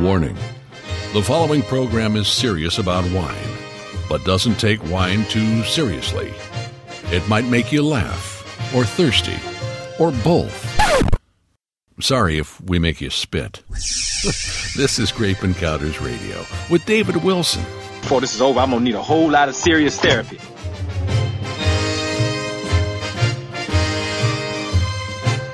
Warning The following program is serious about wine, but doesn't take wine too seriously. It might make you laugh, or thirsty, or both. Sorry if we make you spit. this is Grape Encounters Radio with David Wilson. Before this is over, I'm gonna need a whole lot of serious therapy.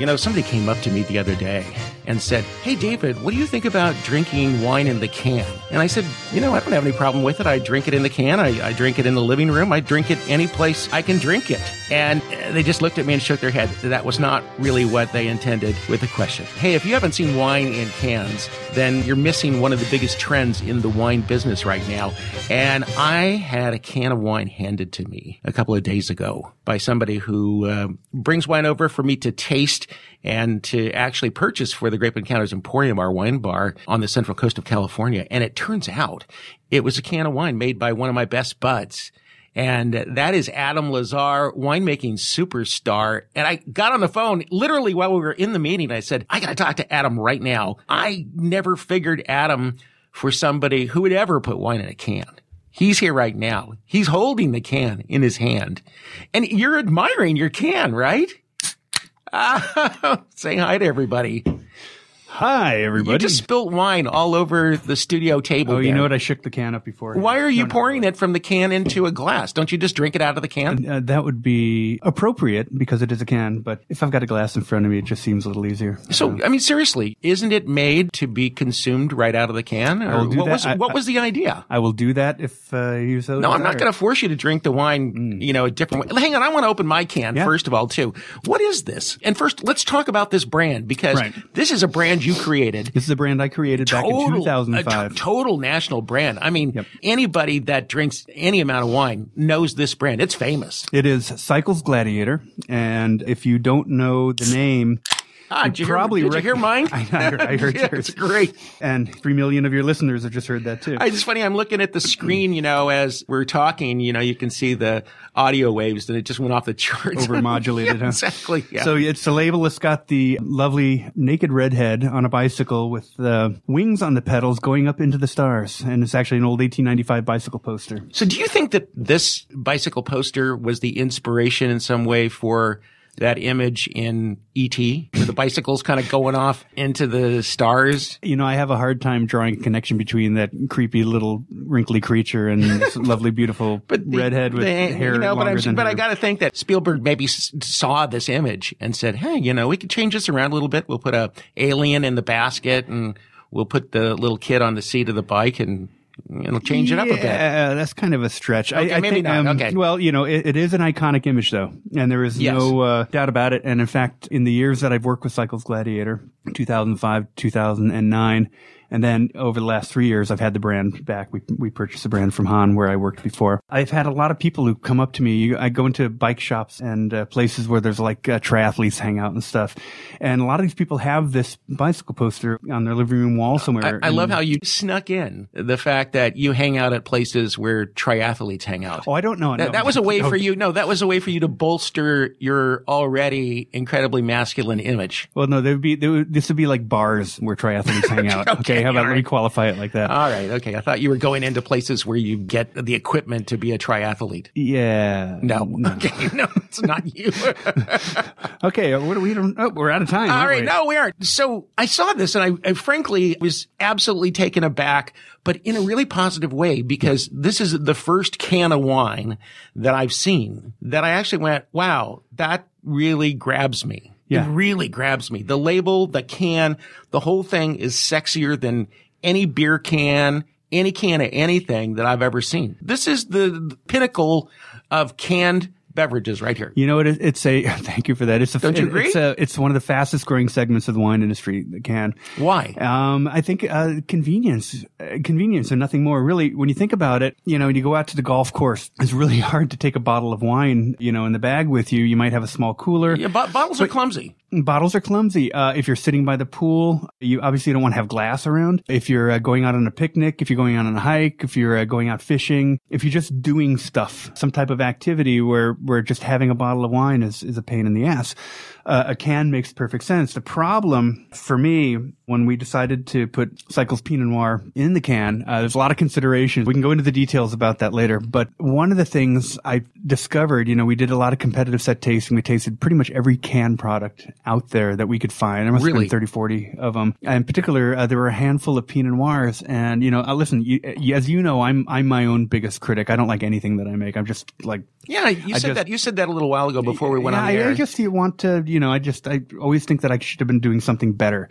You know, somebody came up to me the other day and said, Hey, David, what do you think about drinking wine in the can? And I said, You know, I don't have any problem with it. I drink it in the can. I, I drink it in the living room. I drink it any place I can drink it. And they just looked at me and shook their head. That was not really what they intended with the question. Hey, if you haven't seen wine in cans, then you're missing one of the biggest trends in the wine business right now. And I had a can of wine handed to me a couple of days ago by somebody who uh, brings wine over for me to taste and to actually purchase for the Grape Encounters Emporium, our wine bar on the central coast of California. And it turns out it was a can of wine made by one of my best buds. And that is Adam LaZarre, winemaking superstar. And I got on the phone literally while we were in the meeting. I said, I got to talk to Adam right now. I never figured Adam for somebody who would ever put wine in a can. He's here right now. He's holding the can in his hand and you're admiring your can, right? Uh, say hi to everybody. Hi, everybody. You just spilt wine all over the studio table. oh, you there. know what? I shook the can up before. Why are you No, no. pouring it from the can into a glass? Don't you just drink it out of the can? Uh, that would be appropriate because it is a can, but if I've got a glass in front of me, it just seems a little easier. So, I mean, seriously, isn't it made to be consumed right out of the can? Or what that. was I- what was the idea? I will do that if uh, you so. No, I'm not going to force you to drink the wine, you know, a different way. Hang on, I want to open my can Yeah. first of all, too. What is this? And first, let's talk about this brand because Right. this is a brand you created. This is a brand I created back in uh, 2005. t- total national brand. I mean, Yep. anybody that drinks any amount of wine knows this brand. It's famous. It is Cycles Gladiator, and if you don't know the name, Ah, You did you hear, probably did you hear mine? I, I heard, I heard Yeah, yours. It's great. And three million of your listeners have just heard that too. I, it's funny. I'm looking at the screen, you know, as we're talking, you know, you can see the audio waves and it just went off the charts. Overmodulated, Yeah, huh? Exactly. Yeah. So it's a label. It's got the lovely naked redhead on a bicycle with the wings on the pedals going up into the stars, and it's actually an old 1895 bicycle poster. So do you think that this bicycle poster was the inspiration in some way for that image in E.T., where the bicycle's kind of going off into the stars? You know, I have a hard time drawing a connection between that creepy little wrinkly creature and this lovely, beautiful the- redhead with the- hair you know, but, longer I'm, than but her. I got to think that Spielberg maybe s- saw this image and said, "Hey, you know, we could change this around a little bit. We'll put a alien in the basket, and we'll put the little kid on the seat of the bike, and it'll change it up a bit." Yeah, that's kind of a stretch. I, Okay, I maybe think, not. um, Okay. Well, you know, it, it is an iconic image, though, and there is Yes. no uh, doubt about it. And in fact, in the years that I've worked with Cycles Gladiator, 2005, 2009, and then over the last three years, I've had the brand back. We we purchased the brand from Hahn, where I worked before. I've had a lot of people who come up to me. I go into bike shops and uh, places where there's like uh, triathletes hang out and stuff, and a lot of these people have this bicycle poster on their living room wall somewhere. I, I love how you snuck in the fact that you hang out at places where triathletes hang out. Oh, I don't know. That, no. that was a way No. for you. No, that was a way for you to bolster your already incredibly masculine image. Well, no, there would be there would, this would be like bars where triathletes hang out. Okay, Okay, how about let me qualify it like that? All right, okay. I thought you were going into places where you get the equipment to be a triathlete. yeah. No, okay, no, it's not you. Okay. What do we don't? Oh, we're out of time. All right. we? no, we aren't. So I saw this and I, I frankly was absolutely taken aback, but in a really positive way because this is the first can of wine that I've seen that I actually went, wow, that really grabs me. Yeah. It really grabs me. The label, the can, the whole thing is sexier than any beer can, any can of anything that I've ever seen. This is the, the pinnacle of canned beverages right here. You know what? It, it's a thank you for that. It's a, Don't you agree? It's, a, it's one of the fastest growing segments of the wine industry that can. Why? Um, I think uh, convenience, uh, convenience, and nothing more. Really, when you think about it, you know, when you go out to the golf course, it's really hard to take a bottle of wine, you know, in the bag with you. You might have a small cooler. Yeah, bo- bottles are clumsy. Bottles are clumsy. Uh, if you're sitting by the pool, you obviously don't want to have glass around. If you're uh, going out on a picnic, if you're going out on a hike, if you're uh, going out fishing, if you're just doing stuff, some type of activity where, where just having a bottle of wine is, is a pain in the ass uh, a can makes perfect sense. The problem for me, when we decided to put Cycles Pinot Noir in the can, uh, there's a lot of considerations. We can go into the details about that later. But one of the things I discovered, you know, we did a lot of competitive set tasting. We tasted pretty much every can product out there that we could find. There must really? have been 30, 40 of them. And in particular, uh, there were a handful of Pinot Noirs. And, you know, uh, listen, you, as you know, I'm, I'm my own biggest critic. I don't like anything that I make. I'm just like, yeah, you I said just- that. You said that a little while ago before we went yeah, on the I, air. I just you want to, you know, I just I always think that I should have been doing something better,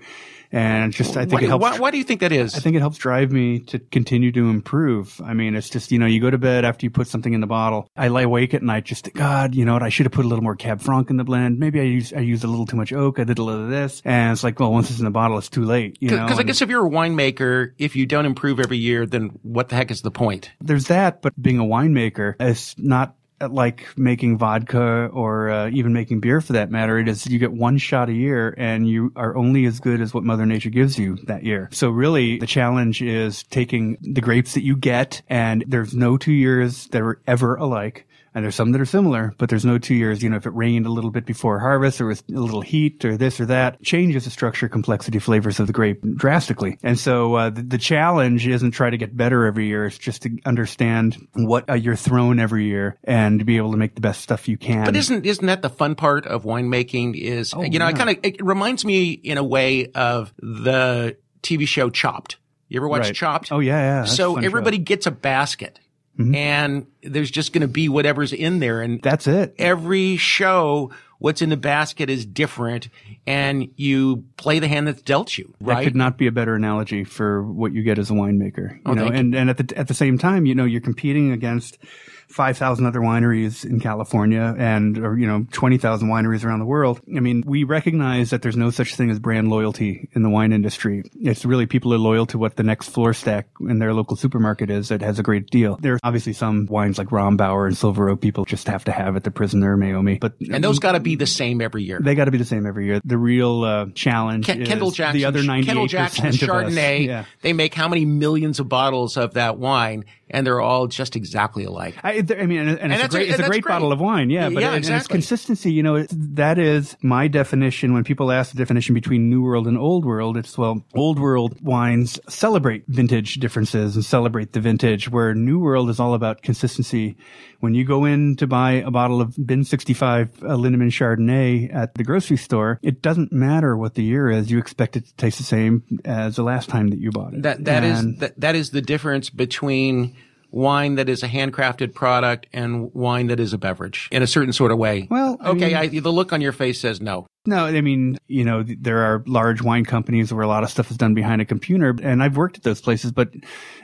and just I think why, it helps. why, why do you think that is? I think it helps drive me to continue to improve. I mean, it's just you know, you go to bed after you put something in the bottle. I lay awake at night, just God, you know what? I should have put a little more Cab Franc in the blend. Maybe I used I used a little too much oak. I did a little of this, and it's like, well, once it's in the bottle, it's too late. You know, Because I guess if you're a winemaker, if you don't improve every year, then what the heck is the point? there's that, but being a winemaker is not like making vodka or uh, even making beer for that matter. It is you get one shot a year and you are only as good as what Mother Nature gives you that year. So really the challenge is taking the grapes that you get and there's no two years that are ever alike. And there's some that are similar, but there's no two years. You know, if it rained a little bit before harvest, or with a little heat, or this or that, changes the structure, complexity, flavors of the grape drastically. And so uh, the, the challenge isn't try to get better every year; it's just to understand what uh, you're thrown every year and be able to make the best stuff you can. But isn't isn't that the fun part of winemaking? Is you know, I yeah. kind of it reminds me in a way of the TV show Chopped. You ever watch Right. Chopped? Oh yeah, yeah. so fun show. Everybody gets a basket, Mm-hmm. and there's just going to be whatever's in there, and That's it. every show, what's in the basket is different, and you play the hand that's dealt you, That right? could not be a better analogy for what you get as a winemaker. You Oh, know, and and at the at the same time, you know, you're competing against five thousand other wineries in California and or you know twenty thousand wineries around the world. I mean, we recognize that there's no such thing as brand loyalty in the wine industry. It's really people are loyal to what the next floor stack in their local supermarket is that has a great deal. There's obviously some wines like Rombauer and Silver Oak people just have to have at the Prisoner Meiomi, but and those got to be the same every year. they got to be the same every year. The real uh, challenge Ken- is Kendall Jackson, the other ninety Kendall Jackson percent of us. Chardonnay. Yeah. They make how many millions of bottles of that wine, and they're all just exactly alike. I, th- I mean, and, and, it's that's a great, it's a great, great. bottle of wine, yeah. But Yeah, and, and it's consistency. You know, it's, that is my definition. When people ask the definition between New World and Old World, it's well, Old World wines celebrate vintage differences and celebrate the vintage, where New World is all about consistency. When you go in to buy a bottle of Bin 65 uh, Lindeman Chardonnay at the grocery store, it doesn't matter what the year is. You expect it to taste the same as the last time that you bought it. That that is And- that, that is the difference between wine that is a handcrafted product and wine that is a beverage in a certain sort of way. Well, I okay, mean- I, the look on your face says no. No, I mean, you know, there are large wine companies where a lot of stuff is done behind a computer, and I've worked at those places, but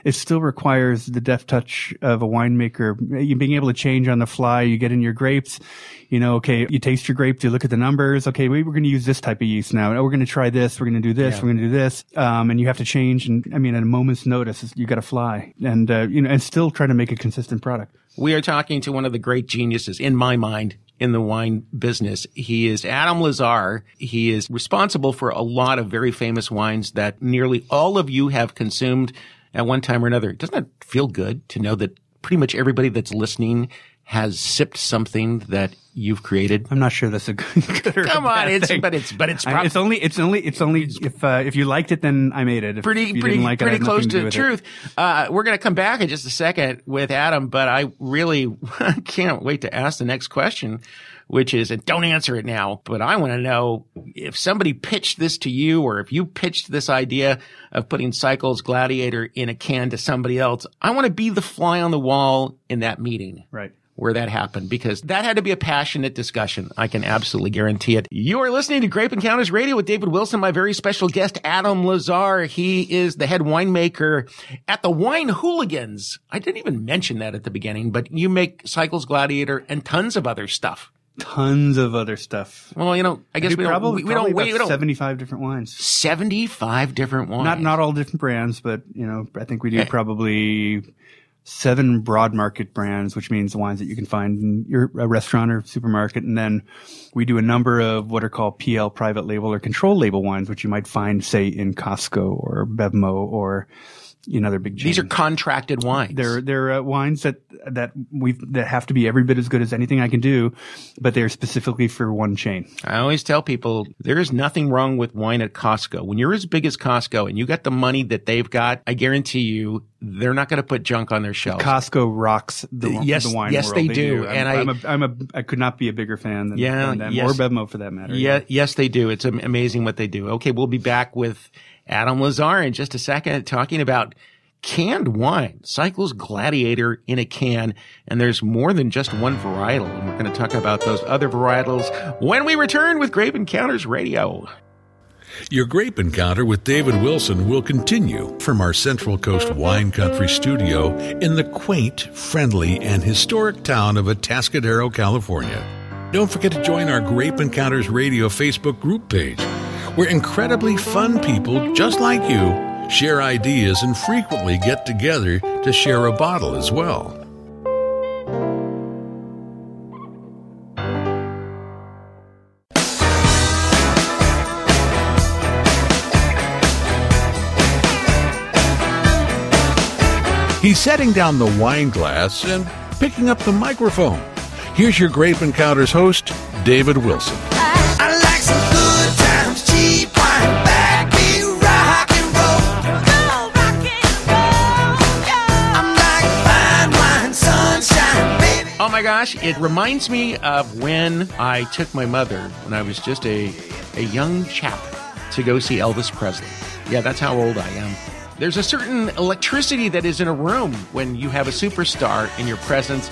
it still requires the deft touch of a winemaker. You being able to change on the fly. You get in your grapes, you know, okay, you taste your grapes, you look at the numbers. Okay, we, we're going to use this type of yeast now. We're going to try this. We're going to do this. We're going to do this. Um, and you have to change. And I mean, at a moment's notice, you got to fly and, uh, you know, and still try to make a consistent product. We are talking to one of the great geniuses in my mind in the wine business. He is Adam LaZarre. He is responsible for a lot of very famous wines that nearly all of you have consumed at one time or another. Doesn't it feel good to know that pretty much everybody that's listening has sipped something that you've created? I'm not sure that's a good, good Come on, it's thing. but it's but it's I- prob- it's only it's only it's only if uh, if you liked it then I made it. If pretty you pretty didn't like pretty had close nothing to the it. truth. Uh, we're going to come back in just a second with Adam, but I really can't wait to ask the next question, which is, and don't answer it now, but I want to know if somebody pitched this to you or if you pitched this idea of putting Cycles Gladiator in a can to somebody else. I want to be the fly on the wall in that meeting Right. Where that happened because that had to be a passionate discussion. I can absolutely guarantee it. You are listening to Grape Encounters Radio with David Wilson, my very special guest, Adam LaZarre. He is the head winemaker at the Wine Hooligans. I didn't even mention that at the beginning, but you make Cycles Gladiator and tons of other stuff. Tons of other stuff. Well, you know, I guess do we don't, probably, we, we don't probably wait, we don't, 75 different wines. 75 different wines. Not not all different brands, but you know, I think we do probably seven broad market brands, which means the wines that you can find in your restaurant or supermarket. And then we do a number of what are called PL private label or control label wines, which you might find, say, in Costco or Bevmo or in other big chains. These are contracted wines. They're they're uh, wines that that we that have to be every bit as good as anything I can do, but they're specifically for one chain. I always tell people there is nothing wrong with wine at Costco. When you're as big as Costco and you got the money that they've got, I guarantee you they're not going to put junk on their shelves. Costco rocks the, Yes, the wine yes, world. they do. I'm, And I- I'm a, I'm a I could not be a bigger fan than, Yeah, than them yes. or Bevmo for that matter. Yeah, yes, they do. It's amazing what they do. Okay, we'll be back with Adam LaZarre in just a second talking about canned wine, Cycles Gladiator in a can. And there's more than just one varietal. And we're going to talk about those other varietals when we return with Grape Encounters Radio. Your grape encounter with David Wilson will continue from our Central Coast Wine Country studio in the quaint, friendly, and historic town of Atascadero, California. Don't forget to join our Grape Encounters Radio Facebook group page, where incredibly fun people just like you share ideas and frequently get together to share a bottle as well. He's setting down the wine glass and picking up the microphone. Here's your Grape Encounters host, David Wilson. Gosh, it reminds me of when I took my mother when I was just a, a young chap to go see Elvis Presley. Yeah, that's how old I am. There's a certain electricity that is in a room when you have a superstar in your presence.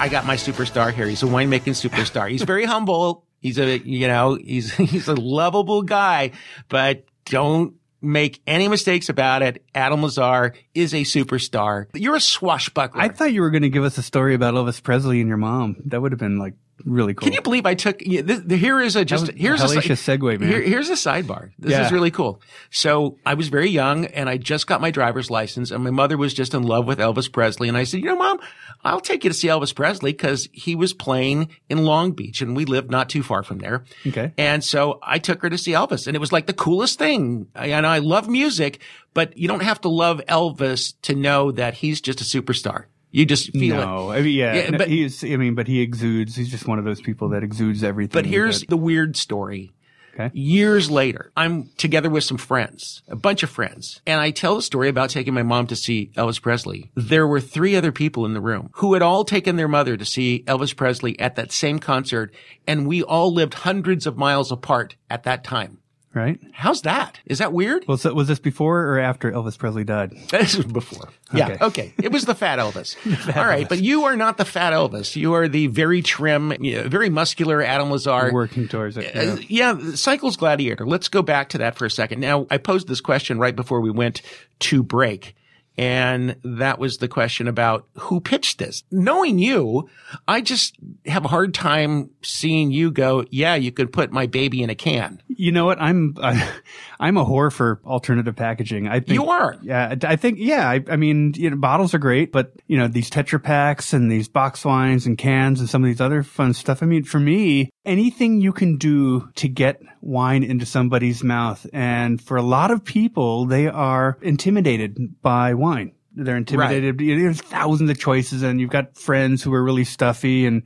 I got my superstar here. He's a winemaking superstar. He's very humble. He's a, you know, he's, he's a lovable guy, but don't make any mistakes about it. Adam LaZarre is a superstar. You're a swashbuckler. I thought you were going to give us a story about Elvis Presley and your mom. That would have been like really cool. Can you believe I took yeah, this, here is a just here's a, segue, man. Here, here's a sidebar. This Yeah. is really cool. So I was very young and I just got my driver's license and my mother was just in love with Elvis Presley and I said, you know, mom, I'll take you to see Elvis Presley because he was playing in Long Beach and we lived not too far from there. Okay. And so I took her to see Elvis and it was like the coolest thing. I- And I love music, but you don't have to love Elvis to know that he's just a superstar. You just feel it. no, I mean, yeah, Yeah, no, but- he's. I mean, but he exudes. He's just one of those people that exudes everything. But here's that- the weird story. Okay. Years later, I'm together with some friends, a bunch of friends, and I tell the story about taking my mom to see Elvis Presley. There were three other people in the room who had all taken their mother to see Elvis Presley at that same concert, and we all lived hundreds of miles apart at that time. Right. How's that? Is that weird? Well, so was this before or after Elvis Presley died? This was before. Yeah. Okay. Okay. It was the fat Elvis. All right. But you are not the fat Elvis. You are the very trim, very muscular Adam LaZarre. Working towards it. Uh, yeah. yeah, Cycles Gladiator. Let's go back to that for a second. Now, I posed this question right before we went to break. And that was the question about who pitched this. Knowing you, I just have a hard time seeing you go, yeah, you could put my baby in a can. You know what? I'm uh, I'm a whore for alternative packaging. I think You are. Yeah, I think yeah. I, I mean, you know, bottles are great, but you know, these Tetra packs and these box wines and cans and some of these other fun stuff. I mean, for me, anything you can do to get wine into somebody's mouth, and for a lot of people, they are intimidated by wine. They're intimidated. You know, There's thousands of choices, and you've got friends who are really stuffy and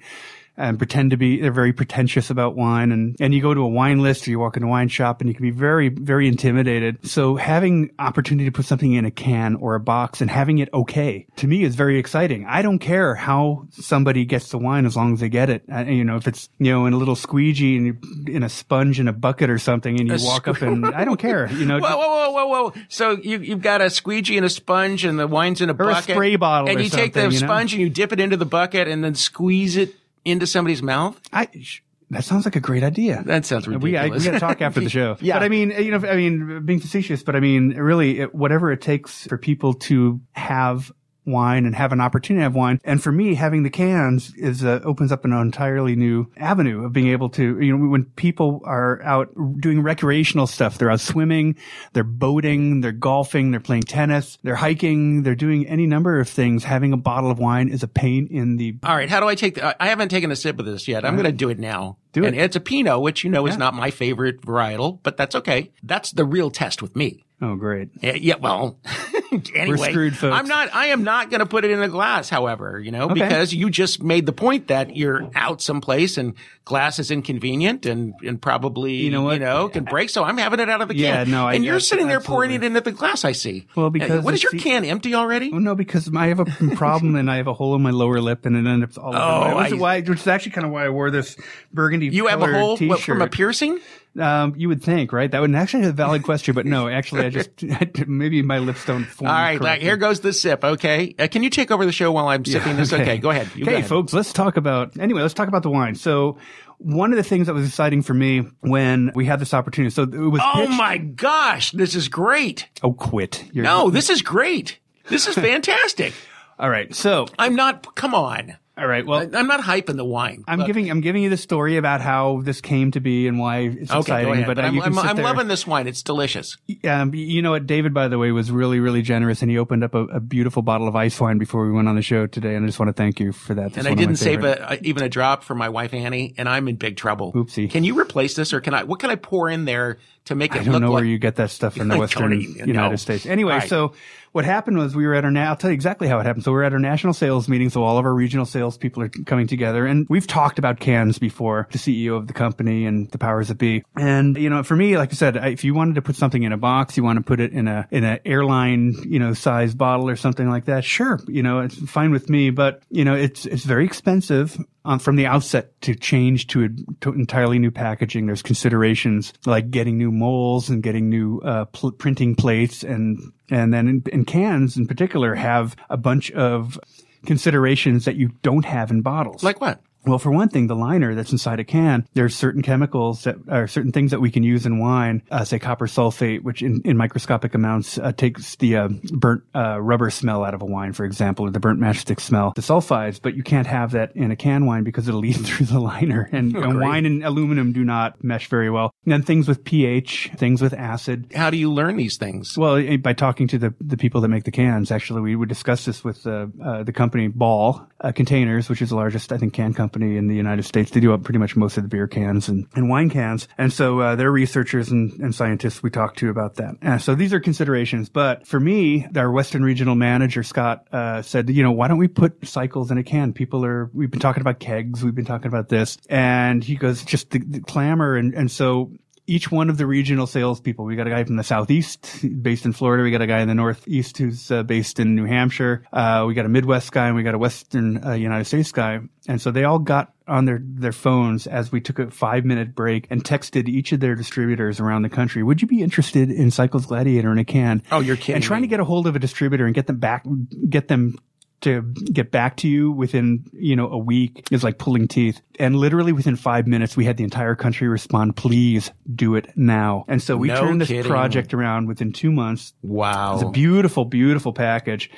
and pretend to be they're very pretentious about wine and and you go to a wine list or you walk in a wine shop and you can be very very intimidated so having opportunity to put something in a can or a box and having it okay to me is very exciting i don't care how somebody gets the wine as long as they get it uh, you know if it's you know in a little squeegee and you, in a sponge in a bucket or something and you A walk up and i don't care you know Whoa, whoa, whoa, whoa, whoa. So you, you've got a squeegee and a sponge and the wine's in a Or a bucket. spray bottle And you take the you know? sponge and you dip it into the bucket and then squeeze it into somebody's mouth. I, sh- that sounds like a great idea That sounds We, I, we ridiculous. got to talk after the show. Yeah. But I mean, you know, I mean, being facetious, but I mean, really, it, whatever it takes for people to have wine and have an opportunity to have wine. And for me, having the cans is uh, opens up an entirely new avenue of being able to, you know, when people are out doing recreational stuff, they're out swimming, they're boating, they're golfing, they're playing tennis, they're hiking, they're doing any number of things. Having a bottle of wine is a pain in the All right, how do I take? The, I haven't taken a sip of this yet. I'm going to do it now. Do and it. it's a Pinot, which you know is not my favorite varietal, but that's okay. That's the real test with me. Oh, great. Yeah, yeah, well, anyway, screwed, folks. I'm not. I am not going to put it in a glass. However, you know, Okay. because you just made the point that you're out someplace and glass is inconvenient and and probably You know what? can break. So I'm having it out of the Yeah, can. no, I- and you're sitting there pouring it absolutely. into the glass. I see. Well, because what is your can empty already? Well, no, because I have a problem and I have a hole in my lower lip and it ends up all over. Oh, which, is I- why, which is actually kind of why I wore this burgundy. You have a hole what, from a piercing. Um, you would think, right? That would actually be a valid question, but no, actually, I just maybe my lips don't form. All right, correctly. here goes the sip. Okay, uh, can you take over the show while I'm sipping this? Okay, go ahead. You go okay, ahead. folks, let's talk about anyway. Let's talk about the wine. So, one of the things that was exciting for me when we had this opportunity. So it was. Oh pitched- my gosh, this is great. Oh, quit! You're, No, this is great. This is fantastic. All right. So, I'm not. Come on. All right. Well, I'm not hyping the wine. I'm Look, giving I'm giving you the story about how this came to be and why it's Okay, exciting. ahead. But uh, I'm, you can I'm, I'm loving this wine. It's delicious. Um, you know what? David, by the way, was really, really generous, and he opened up a, a beautiful bottle of ice wine before we went on the show today. And I just want to thank you for that. That's And I one of my didn't save a, even a drop for my wife Annie, and I'm in big trouble. Oopsie. Can you replace this, or can I? What can I pour in there to make it I don't look know like? where you get that stuff in the Western United know. States. Anyway, right. so what happened was we were at our, na- I'll tell you exactly how it happened. So we're at our national sales meeting. So all of our regional sales people are coming together and we've talked about cans before, the CEO of the company and the powers that be. And, you know, for me, like I said, if you wanted to put something in a box, you want to put it in a, in an airline, you know, size bottle or something like that. Sure. You know, it's fine with me, but, you know, it's, it's very expensive. Um, from the outset to change to, a, to entirely new packaging. There's considerations like getting new molds and getting new uh, pl- printing plates, and and then in, in cans in particular have a bunch of considerations that you don't have in bottles. like what? Well, for one thing, the liner that's inside a can, there's certain chemicals that are certain things that we can use in wine, uh, say copper sulfate, which in, in microscopic amounts uh, takes the uh, burnt uh, rubber smell out of a wine, for example, or the burnt matchstick smell, the sulfides, but you can't have that in a can wine because it'll leak through the liner. And, and wine and aluminum do not mesh very well. And then things with pH, things with acid, How do you learn these things? well, eh, by talking to the, the people that make the cans, actually, we would discuss this with uh, uh, the company Ball uh, Containers, which is the largest, I think, can company in the United States. They do up pretty much most of the beer cans and, and wine cans. And so uh, they're researchers and, and scientists we talked to about that. Uh, so these are considerations. But for me, our Western regional manager, Scott, uh, said, you know, why don't we put cycles in a can? People are, we've been talking about kegs, we've been talking about this. And he goes, just the, the clamor. And, and so each one of the regional salespeople. We got a guy from the southeast based in Florida. We got a guy in the northeast who's uh, based in New Hampshire. Uh, we got a Midwest guy and we got a Western uh, United States guy. And so they all got on their, their phones as we took a five minute break and texted each of their distributors around the country. Would you be interested in Cycles Gladiator in a can? Oh, you're kidding And trying me. to get a hold of a distributor and get them back, get them to get back to you within, you know, a week is like pulling teeth. And literally within five minutes, we had the entire country respond, please do it now. And so we No turned this project around within two months. Wow. It's a beautiful, beautiful package.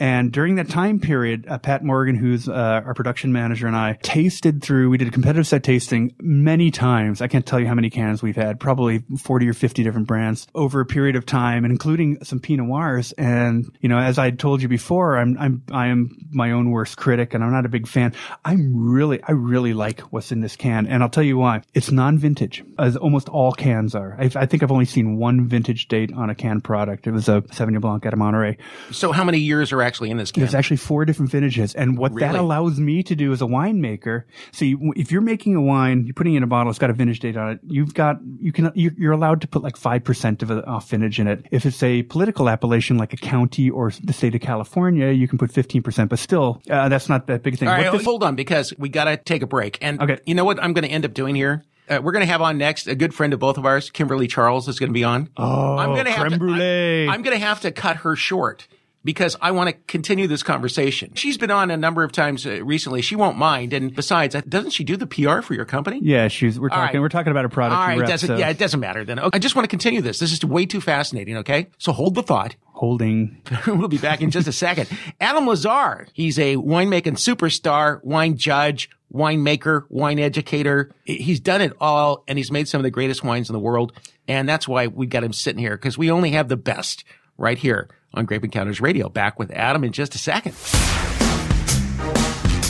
And during that time period, uh, Pat Morgan, who's uh, our production manager, and I tasted through. We did a competitive set tasting many times. I can't tell you how many cans we've had, probably forty or fifty different brands over a period of time, including some Pinot Noirs. And you know, as I told you before, I'm I'm I am my own worst critic, and I'm not a big fan. I'm really I really like what's in this can, and I'll tell you why. It's non-vintage, as almost all cans are. I, I think I've only seen one vintage date on a canned product. It was a Sauvignon Blanc out of Monterey. so how many years are actually in this can? There's actually four different vintages, and what that allows me to do as a winemaker. So, you, if you're making a wine, you're putting it in a bottle, it's got a vintage date on it. You've got you can you're allowed to put like five percent of it off vintage in it. If it's a political appellation like a county or the state of California, you can put fifteen percent. But still, uh, that's not that big a thing. All right, this- hold on because we got to take a break. And Okay. you know what I'm going to end up doing here? Uh, we're going to have on next a good friend of both of ours, Kimberly Charles, is going to be on. oh, I'm going to have creme to, brulee. I'm, going to have to cut her short because I want to continue this conversation. She's been on a number of times uh, recently. She won't mind. And besides, doesn't she do the PR for your company? yeah, she's. We're All talking. right. We're talking about a product. All right, rep, doesn't, so- yeah, it doesn't matter then. Okay, I just want to continue this. This is way too fascinating. Okay, so hold the thought. holding. we'll be back in just a second. Adam LaZarre, he's a winemaking superstar, wine judge, winemaker, wine educator. He's done it all and he's made some of the greatest wines in the world. And that's why we got him sitting here because we only have the best right here on Grape Encounters Radio. Back with Adam in just a second.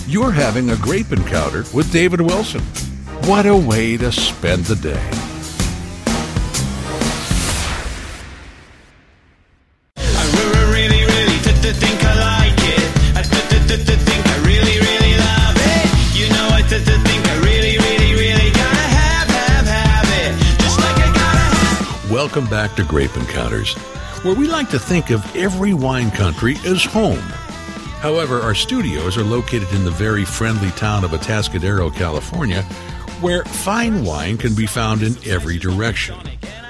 You're having a grape encounter with David Wilson. What a way to spend the day. I really, really, really th- th- think I like it. I th- th- th- th- think I really, really love it. You know, I th- th- think I really, really, really gotta have, have, have it. Just like I gotta have. Welcome back to Grape Encounters, where we like to think of every wine country as home. However, our studios are located in the very friendly town of Atascadero, California, where fine wine can be found in every direction,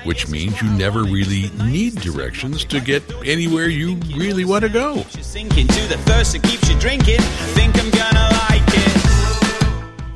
which means you never really need directions to get anywhere you really want to go.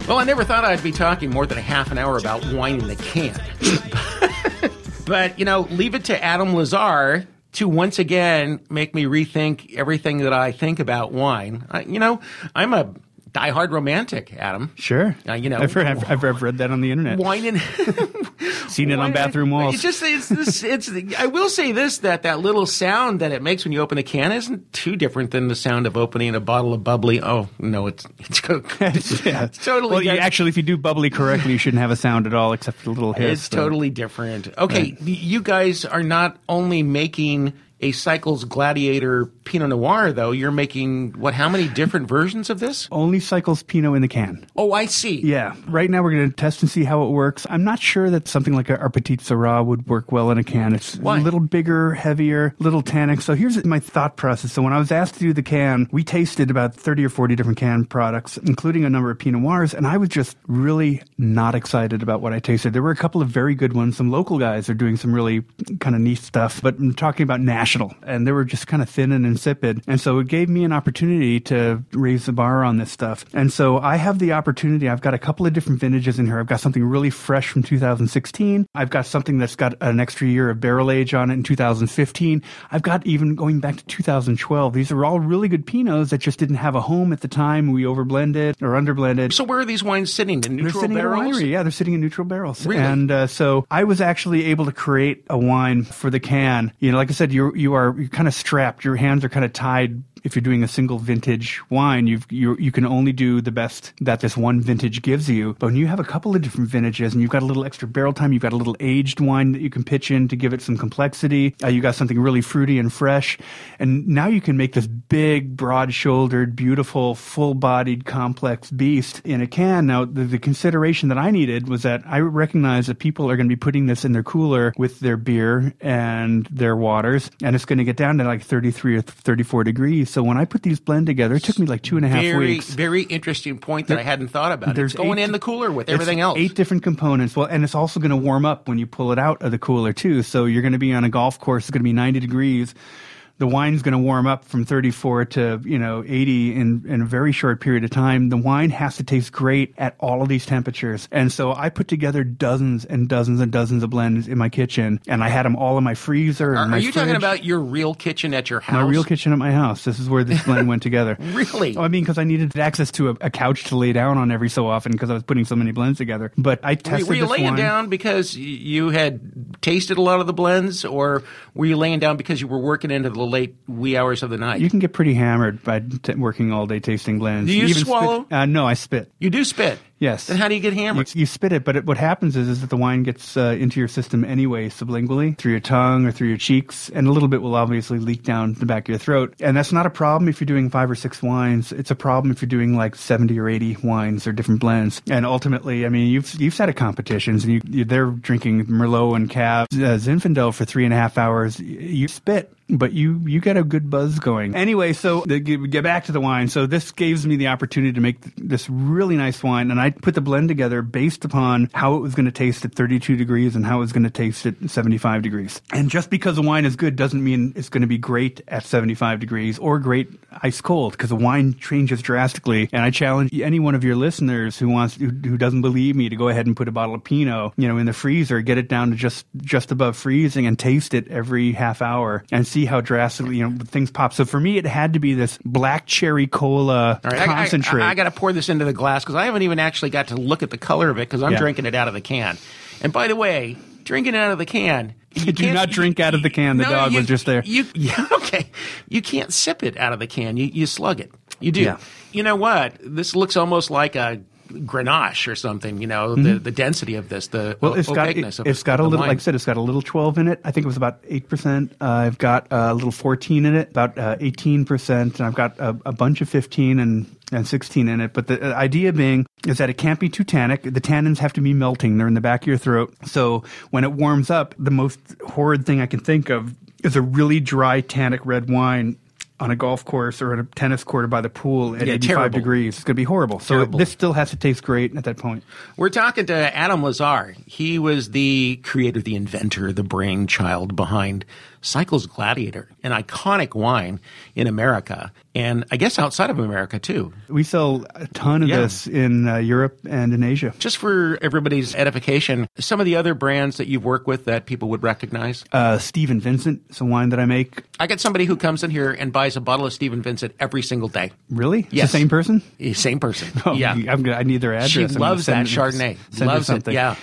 Well, I never thought I'd be talking more than a half an hour about wine in the can. but, you know, leave it to Adam LaZarre to once again make me rethink everything that I think about wine. I, you know, I'm a diehard romantic, Adam. Sure. Uh, you know, I've, heard, I've, I've, I've read that on the internet. Wine and Seen it on bathroom walls. It's just it's this. It's I will say this that that little sound that it makes when you open a can isn't too different than the sound of opening a bottle of bubbly. Oh no, it's it's, it's yeah. totally. Well, you, actually, if you do bubbly correctly, you shouldn't have a sound at all except a little hiss. It's so- totally different. Okay, you guys are not only making a Cycles Gladiator Pinot Noir, though. You're making what? How many different versions of this? Only cycles Pinot in the can. Oh, I see. Yeah. Right now, we're going to test and see how it works. I'm not sure that something like our Petite Sirah would work well in a can. It's Why? a little bigger, heavier, little tannic. So here's my thought process. So when I was asked to do the can, we tasted about 30 or 40 different can products, including a number of Pinot Noirs, and I was just really not excited about what I tasted. There were a couple of very good ones. Some local guys are doing some really kind of neat stuff, but I'm talking about national, and they were just kind of thin and insipid. And so it gave me an opportunity to raise the bar on this stuff. And so I have the opportunity. I've got a couple of different vintages in here. I've got something really fresh from 2016. I've got something that's got an extra year of barrel age on it in 2015. I've got even going back to 2012. These are all really good Pinots that just didn't have a home at the time. We overblended or underblended. So where are these wines sitting in They're neutral sitting barrels? in. Yeah, they're sitting in neutral barrels. Really? And uh, so I was actually able to create a wine for the can. You know, like I said, you you are you're kind of strapped. Your hands are kind of tied. If you're doing a single vintage wine, you you can only do the best that this one vintage gives you. But when you have a couple of different vintages and you've got a little extra barrel time, you've got a little aged wine that you can pitch in to give it some complexity. Uh, you got something really fruity and fresh, and now you can make this big, broad-shouldered, beautiful, full-bodied, complex beast in a can. Now, the, the consideration that I needed was that I recognize that people are going to be putting this in their cooler with their beer and their waters, and it's going to get down to like 33 or 34 degrees. So when I put these blend together, it took me like two and a half Very, weeks. very interesting point that I hadn't thought about. There's It's going eight- in the cooler with everything else. Eight different components. Well, and it's also going to warm up when you pull it out of the cooler too. So you're going to be on a golf course. It's going to be 90 degrees. The wine's going to warm up from 34 to you know 80 in in a very short period of time. The wine has to taste great at all of these temperatures. And so I put together dozens and dozens and dozens of blends in my kitchen, and I had them all in my freezer. are, my are you talking about your real kitchen at your house? my real kitchen at my house? This is where this blend went together. Really? Oh, I mean, because I needed access to a, a couch to lay down on every so often because I was putting so many blends together. But I Were, tested were you laying wine. down because you had tasted a lot of the blends, or were you laying down because you were working into the late wee hours of the night? You can get pretty hammered by t- working all day tasting blends. Do you even spit- swallow? uh, no, I spit. You do spit. Yes. Then how do you get You, hammered? you spit it, but it, what happens is, is that the wine gets uh, into your system anyway, sublingually, through your tongue or through your cheeks, and a little bit will obviously leak down the back of your throat. And that's not a problem if you're doing five or six wines. It's a problem if you're doing like 70 or 80 wines or different blends. And ultimately, I mean, you've you've sat at competitions and you, you they're drinking Merlot and Cab, uh, Zinfandel for three and a half hours. You spit but you you get a good buzz going. Anyway, so get get back to the wine. So this gives me the opportunity to make this really nice wine, and I put the blend together based upon how it was going to taste at 32 degrees and how it was going to taste at 75 degrees. And just because the wine is good doesn't mean it's going to be great at 75 degrees or great ice cold, because the wine changes drastically. And I challenge any one of your listeners who wants who, who doesn't believe me to go ahead and put a bottle of Pinot, you know, in the freezer, get it down to just just above freezing, and taste it every half hour and see how drastically you know things pop. So for me, it had to be this black cherry cola right, I- I- concentrate. I, got to pour this into the glass because I haven't even actually got to look at the color of it because I'm Yeah. drinking it out of the can. And by the way, drinking it out of the can. You Do can't- drink out of the can. The dog you- was just there. You yeah, okay. You can't sip it out of the can. You you slug it. You do. Yeah. You know what? This looks almost like a Grenache or something. You know the the density of this, the Mm-hmm. Well, o- it's got it, of has got a little, wine. like I said, it's got a little twelve in it. I think it was about eight percent. Uh, I've got a little fourteen in it, about uh, eighteen percent, and I've got a, a bunch of fifteen and and sixteen in it. But the idea being is that it can't be too tannic. The tannins have to be melting; they're in the back of your throat. So when it warms up, the most horrid thing I can think of is a really dry tannic red wine. On a golf course or at a tennis court or by the pool at Yeah, 85 terrible. degrees. It's going to be horrible. So Terrible. this still has to taste great at that point. We're talking to Adam LaZarre. He was the creator, the inventor, the brainchild behind Cycles Gladiator, an iconic wine in America and I guess outside of America too. We sell a ton of Yeah. this in uh, Europe and in Asia. Just for everybody's edification, some of the other brands that you've worked with that people would recognize. Uh, Stephen Vincent, it's a wine that I make. I get somebody who comes in here and buys a bottle of Stephen Vincent every single day. Really? Yes. the same person? Eh, Same person. Oh, yeah. I'm gonna, I need their address. She I'm loves that Chardonnay. send Loves it, yeah.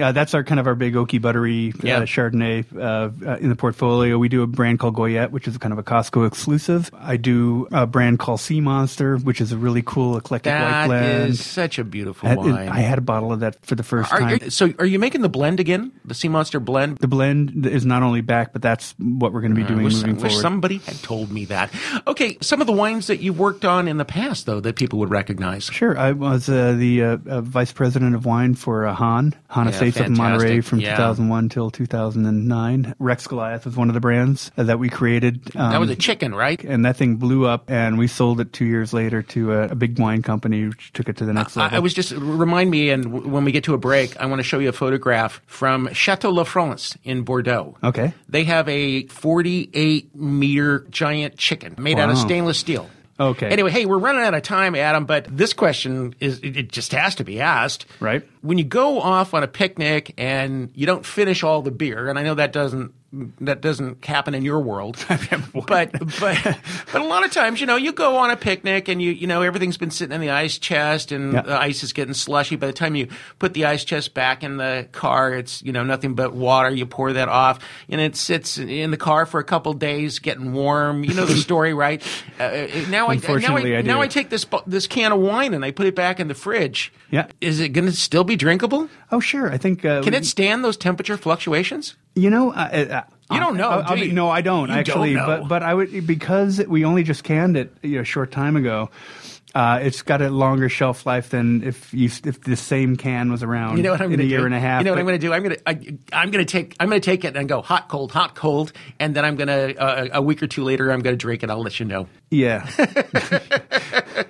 Uh, that's our kind of our big oaky buttery Yeah. uh, Chardonnay uh, uh, in the portfolio. We do a brand called Goyette, which is kind of a Costco exclusive. I do a brand called Sea Monster, which is a really cool eclectic white blend. is such a beautiful I, wine. I had a bottle of that for the first Are- time. are- so are you making the blend again? The Sea Monster blend? the blend is not only back, but that's what we're going to be I doing wish, moving forward. somebody had told me that. Okay, some of the wines that you've worked on in the past, though, that people would recognize. Sure, I was uh, the uh, uh, vice president of wine for uh, Hahn Hahn Yeah, Estates of Monterey from Yeah. 2001 till 2009. Rex Goliath was one of the brands that we created. that was um, a chicken, right? and that thing blew up, and we sold it two years later to a, a big wine company, which took it to the next level. I, I was just remind me, and w- when we get to a break, I want to show you a photograph from Chateau La France in Bordeaux. Okay. They have a 48 meter giant chicken made out of stainless steel. Okay. Anyway, hey, we're running out of time, Adam, but this question is it it just has to be asked. Right. When you go off on a picnic and you don't finish all the beer, and I know that doesn't that doesn't happen in your world. but but but a lot of times, you know, you go on a picnic and you you know everything's been sitting in the ice chest and Yeah. the ice is getting slushy. By the time you put the ice chest back in the car, it's you know nothing but water. You pour that off, and it sits in the car for a couple days, getting warm. You know the story, right? Uh, now I now I, I now I take this this can of wine and I put it back in the fridge. Yeah. is it going to still be drinkable? oh, sure. I think. Uh, Can it stand those temperature fluctuations? You know, uh, uh, You don't know, I'll do be- you? no, I don't You don't actually. know. But but I would because we only just canned it you know, a short time ago. Uh, it's got a longer shelf life than if you if the same can was around You know what I'm in going a to do? year and a half. You know what I'm going to do? I'm going to I, I'm going to take I'm going to take it and go hot cold hot cold, and then I'm going to uh, a week or two later I'm going to drink it. I'll let you know. Yeah.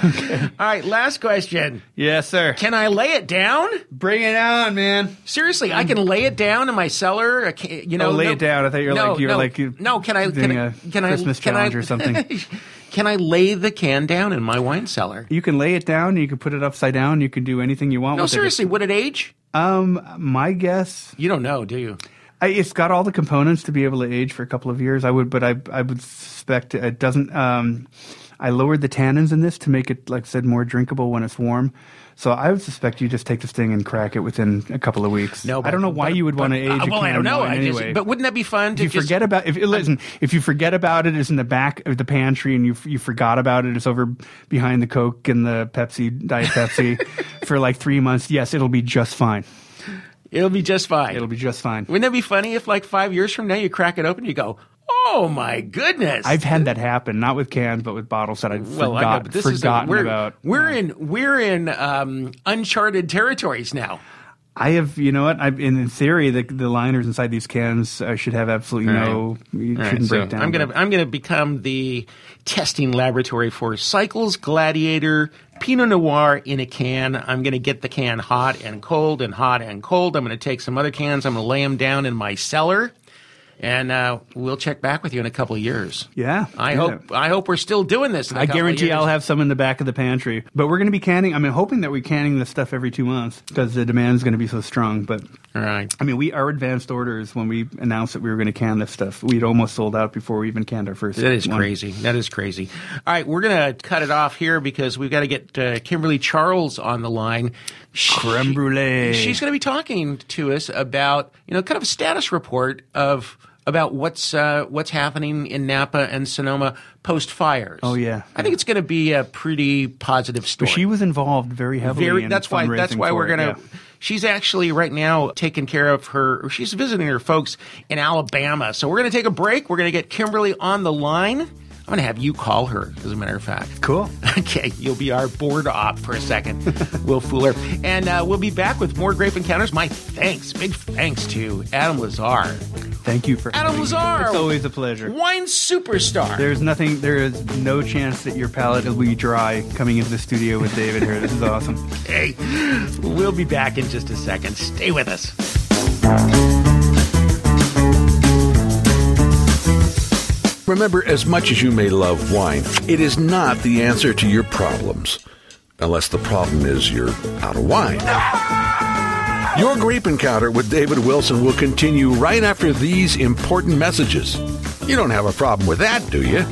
All right, last question. yes, sir. Can I lay it down? Bring it on, man. Seriously, I can lay it down in my cellar. I can- You know, oh, lay no- it down. I thought you were no, like you were no, like you no. Can I doing can I a can Christmas I, challenge I, or something? Can I lay the can down in my wine cellar? You can lay it down. You can put it upside down. You can do anything you want. No, with seriously, would it age? Um, my guess, You don't know, do you? I, it's got all the components to be able to age for a couple of years. I would, but I, I would suspect it doesn't. Um, I lowered the tannins in this to make it, like I said, more drinkable when it's warm. So I would suspect you just take this thing and crack it within a couple of weeks. No, I don't know why but- you would want to age. uh, well, I don't know. I just- anyway. but wouldn't that be fun to if you just forget about if listen if you forget about it, it's in the back of the pantry, and you you forgot about it. It's over behind the Coke and the Pepsi Diet Pepsi for like three months. Yes, it'll be just fine. It'll be just fine. It'll be just fine. Wouldn't that be funny if, like, five years from now, you crack it open, and you go, "Oh my goodness!" I've had that happen, not with cans, but with bottles that I'd well, I know, forgot, but this is forgotten we're, about. We're in we're in um, uncharted territories now. I have, you know what? I've, in, theory, the, the liners inside these cans uh, should have absolutely no. You All right, shouldn't so break down. I'm gonna I'm gonna become the testing laboratory for Cycles Gladiator Pinot Noir in a can. I'm gonna get the can hot and cold and hot and cold. I'm gonna take some other cans. I'm gonna lay them down in my cellar. And uh, we'll check back with you in a couple of years. Yeah. I yeah. hope I hope we're still doing this. In a I guarantee. I'll have some in the back of the pantry. But we're going to be canning. I mean, hoping that we're canning this stuff every two months because the demand is going to be so strong. But All right. I mean, we our advanced orders when we announced that we were going to can this stuff, we'd almost sold out before we even canned our first. That is one. crazy. That is crazy. All right, we're going to cut it off here because we've got to get uh, Kimberly Charles on the line. She- Creme brulee. She's going to be talking to us about, you know, kind of a status report of about what's uh, what's happening in Napa and Sonoma post fires. Oh, yeah. I think it's going to be a pretty positive story. But she was involved very heavily. Very. in That's why. That's why we're gonna. yeah. She's actually right now taking care of her. She's visiting her folks in Alabama. So we're gonna take a break. We're gonna get Kimberly on the line. I'm gonna have you call her, as a matter of fact. Cool. Okay, you'll be our board op for a second. we'll fool her. And uh, we'll be back with more Grape Encounters. My thanks, big thanks to Adam LaZarre, Thank you for Adam having me. LaZarre. It's always a pleasure. wine superstar. There's nothing. There is no chance that your palate will be dry coming into the studio with David here. This is awesome. Hey, we'll be back in just a second. Stay with us. Remember, as much as you may love wine, it is not the answer to your problems. Unless the problem is you're out of wine. Your grape encounter with David Wilson will continue right after these important messages. You don't have a problem with that, do you?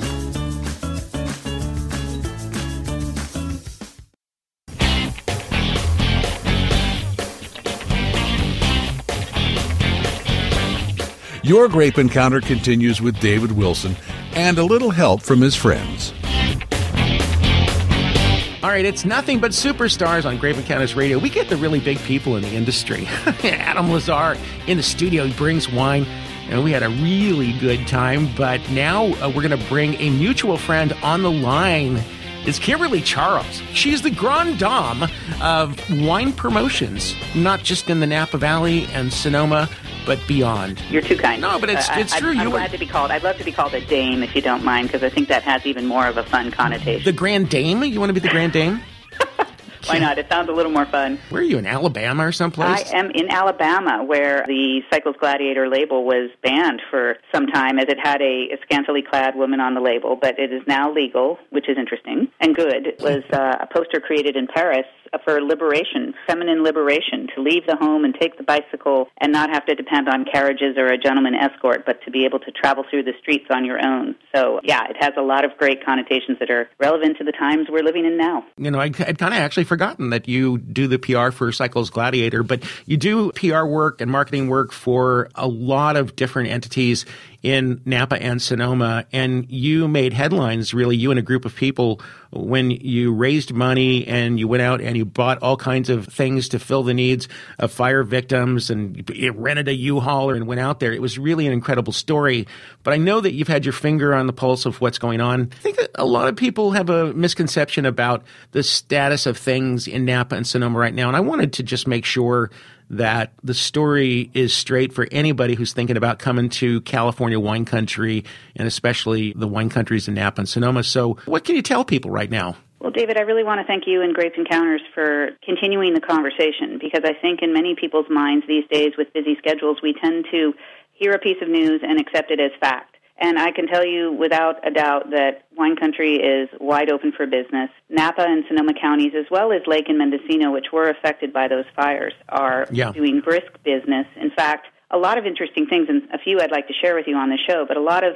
Your grape encounter continues with David Wilson and a little help from his friends. All right, it's nothing but superstars on Grape Encounters Radio. We get the really big people in the industry. Adam LaZarre in the studio he brings wine, and we had a really good time. But now uh, we're going to bring a mutual friend on the line. It's Kimberly Charles. She's the grande dame of wine promotions, not just in the Napa Valley and Sonoma, but beyond. You're too kind. No, but it's- I- it's I, true. I'm You were- glad to be called. I'd love to be called a dame if you don't mind, because I think that has even more of a fun connotation. The Grand Dame? You want to be the Grand Dame? Why not? It sounds a little more fun. Where are you, in Alabama or someplace? I am in Alabama, where the Cycles Gladiator label was banned for some time, as it had a, a scantily clad woman on the label, but it is now legal, which is interesting and good. It was uh, a poster created in Paris Uh, for liberation, feminine liberation, to leave the home and take the bicycle and not have to depend on carriages or a gentleman escort, but to be able to travel through the streets on your own. So, yeah, it has a lot of great connotations that are relevant to the times we're living in now. you know, I, I'd kind of actually forgotten that you do the PR for Cycles Gladiator, but you do PR work and marketing work for a lot of different entities in Napa and Sonoma. And you made headlines, really, you and a group of people, when you raised money and you went out and you bought all kinds of things to fill the needs of fire victims and rented a U-Haul and went out there. It was really an incredible story. But I know that you've had your finger on the pulse of what's going on. I think that a lot of people have a misconception about the status of things in Napa and Sonoma right now. And I wanted to just make sure that the story is straight for anybody who's thinking about coming to California wine country and especially the wine countries in Napa and Sonoma. So what can you tell people right now? Well, David, I really want to thank you and Grapes Encounters for continuing the conversation because I think in many people's minds these days with busy schedules, we tend to hear a piece of news and accept it as fact. And I can tell you without a doubt that wine country is wide open for business. Napa and Sonoma counties, as well as Lake and Mendocino, which were affected by those fires, are Yeah. doing brisk business. In fact, a lot of interesting things, and a few I'd like to share with you on the show, but a lot of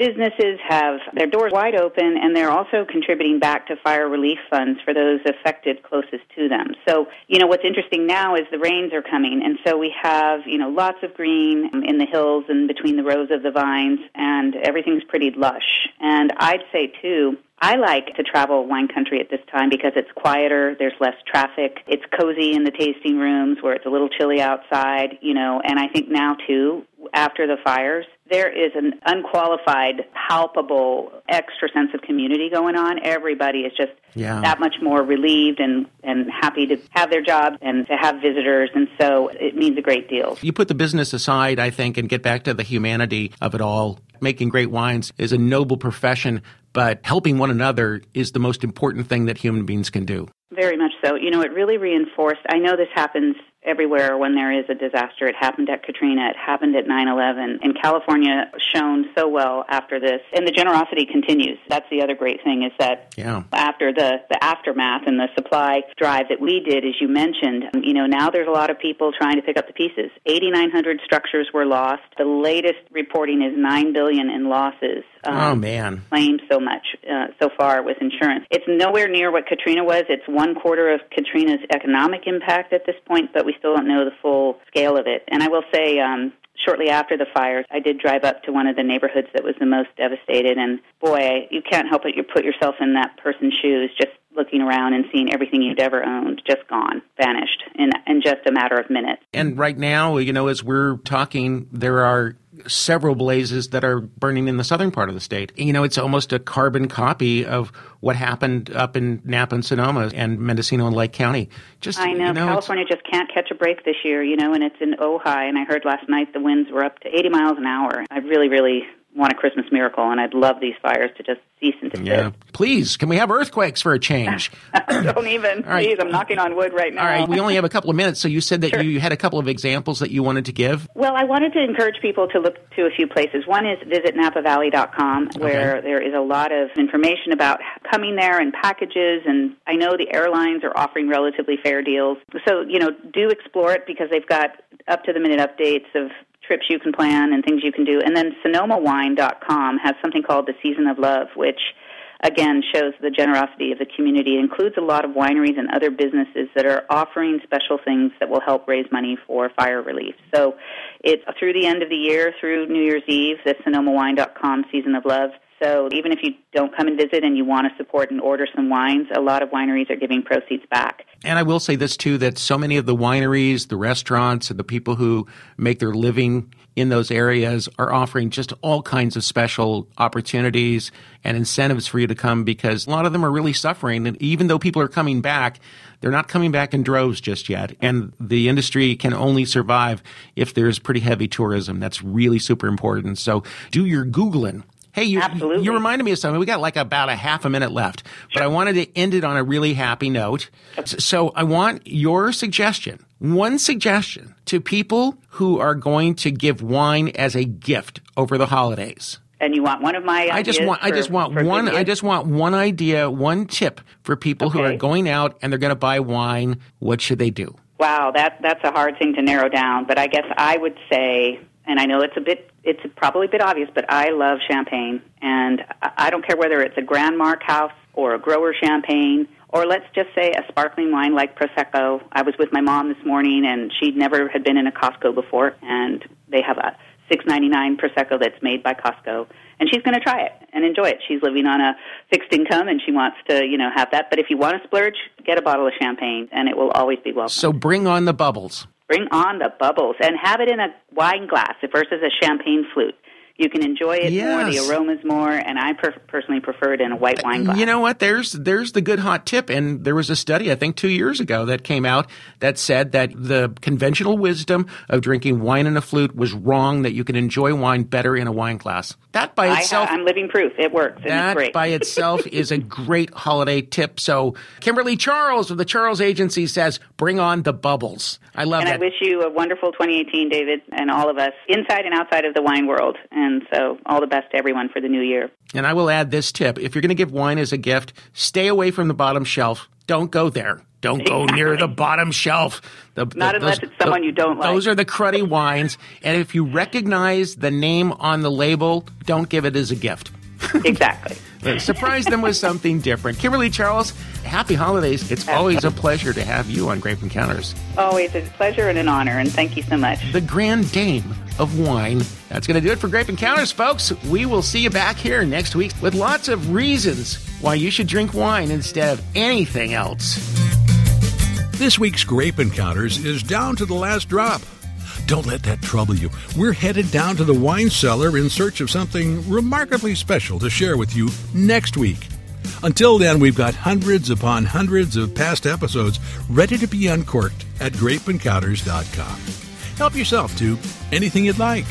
businesses have their doors wide open and they're also contributing back to fire relief funds for those affected closest to them. So, you know, what's interesting now is the rains are coming and so we have, you know, lots of green in the hills and between the rows of the vines and everything's pretty lush. And I'd say too, I like to travel wine country at this time because it's quieter, there's less traffic, it's cozy in the tasting rooms where it's a little chilly outside, you know, and I think now too, after the fires, there is an unqualified, palpable, extra sense of community going on. Everybody is just Yeah. that much more relieved and, and happy to have their job and to have visitors, and so it means a great deal. You put the business aside, I think, and get back to the humanity of it all. Making great wines is a noble profession, but helping one another is the most important thing that human beings can do. Very much so. You know, it really reinforced. I know this happens everywhere when there is a disaster. It happened at Katrina. It happened at 9/11. And California shone so well after this, and the generosity continues. That's the other great thing is that Yeah. after the the aftermath and the supply drive that we did, as you mentioned, um, you know now there's a lot of people trying to pick up the pieces. 8,900 structures were lost. The latest reporting is 9 billion in losses. Um, Oh man. claimed so much uh, so far with insurance. It's nowhere near what Katrina was. It's one quarter of Katrina's economic impact at this point, but we still don't know the full scale of it. And I will say, um, shortly after the fires, I did drive up to one of the neighborhoods that was the most devastated, and boy, you can't help but you put yourself in that person's shoes, just looking around and seeing everything you'd ever owned just gone, vanished in in just a matter of minutes. And right now, you know, as we're talking, there are several blazes that are burning in the southern part of the state. You know, it's almost a carbon copy of what happened up in Napa and Sonoma and Mendocino and Lake County. Just I know, you know, California just can't catch a break this year, you know, and it's in Ojai, and I heard last night the winds were up to 80 miles an hour. I really, really want a Christmas miracle, and I'd love these fires to just cease and desist. Yeah. Please, can we have earthquakes for a change? Don't even, right. please. I'm knocking on wood right now. All right, we only have a couple of minutes, so you said that you had a couple of examples that you wanted to give. Well, I wanted to encourage people to look to a few places. One is visit napavalley.com, where there is a lot of information about coming there and packages. And I know the airlines are offering relatively fair deals. So, you know, do explore it because they've got up to the minute updates of trips you can plan and things you can do. And then SonomaWine.com has something called the Season of Love, which again shows the generosity of the community. It includes a lot of wineries and other businesses that are offering special things that will help raise money for fire relief. So it's through the end of the year, through New Year's Eve, the SonomaWine.com Season of Love. So even if you don't come and visit and you want to support and order some wines, a lot of wineries are giving proceeds back. And I will say this too that so many of the wineries, the restaurants, and the people who make their living in those areas are offering just all kinds of special opportunities and incentives for you to come because a lot of them are really suffering. And even though people are coming back, they're not coming back in droves just yet. And the industry can only survive if there's pretty heavy tourism. That's really super important. So do your Googling. Hey, you, Absolutely. you reminded me of something. We got like about a half a minute left, but I wanted to end it on a really happy note. So I want your suggestion, one suggestion to people who are going to give wine as a gift over the holidays. And you want one of my I just ideas want, I just want one, I just want one idea, one tip for people who are going out and they're going to buy wine. What should they do? Wow, that that's a hard thing to narrow down. But I guess I would say, and I know it's a bit, it's probably a bit obvious, but I love champagne, and I don't care whether it's a grande marque house or a grower champagne, or let's just say a sparkling wine like prosecco. I was with my mom this morning, and she never had been in a Costco before, and they have a six ninety nine prosecco that's made by Costco, and she's going to try it and enjoy it. She's living on a fixed income, and she wants to, you know, have that. But if you want to splurge, get a bottle of champagne, and it will always be welcome. So bring on the bubbles. Bring on the bubbles and have it in a wine glass versus a champagne flute. You can enjoy it more, the Yes. aromas more, and I per- personally prefer it in a white wine glass. You know what? There's there's the good hot tip, and there was a study I think two years ago that came out that said that the conventional wisdom of drinking wine in a flute was wrong. That you can enjoy wine better in a wine glass. That by I itself, I'm living proof. It works, and it's that great. by itself is a great holiday tip. So Kimberly Charles of the Charles Agency says, "Bring on the bubbles." I love and I wish you a wonderful 2018, David, and all of us inside and outside of the wine world. And so, all the best to everyone for the new year. And I will add this tip. If you're going to give wine as a gift, stay away from the bottom shelf. Don't go there. Don't go near the bottom shelf. The, Not unless it's someone you don't like. Those are the cruddy wines. And if you recognize the name on the label, don't give it as a gift. Exactly. Surprise them with something different. Kimberly Charles, happy holidays. It's always a pleasure to have you on Grape Encounters. Always a pleasure and an honor, and thank you so much. The grand dame of wine. That's going to do it for Grape Encounters, folks. We will see you back here next week with lots of reasons why you should drink wine instead of anything else. This week's Grape Encounters is down to the last drop. Don't let that trouble you. We're headed down to the wine cellar in search of something remarkably special to share with you next week. Until then, we've got hundreds upon hundreds of past episodes ready to be uncorked at grapeencounters.com. Help yourself to anything you'd like.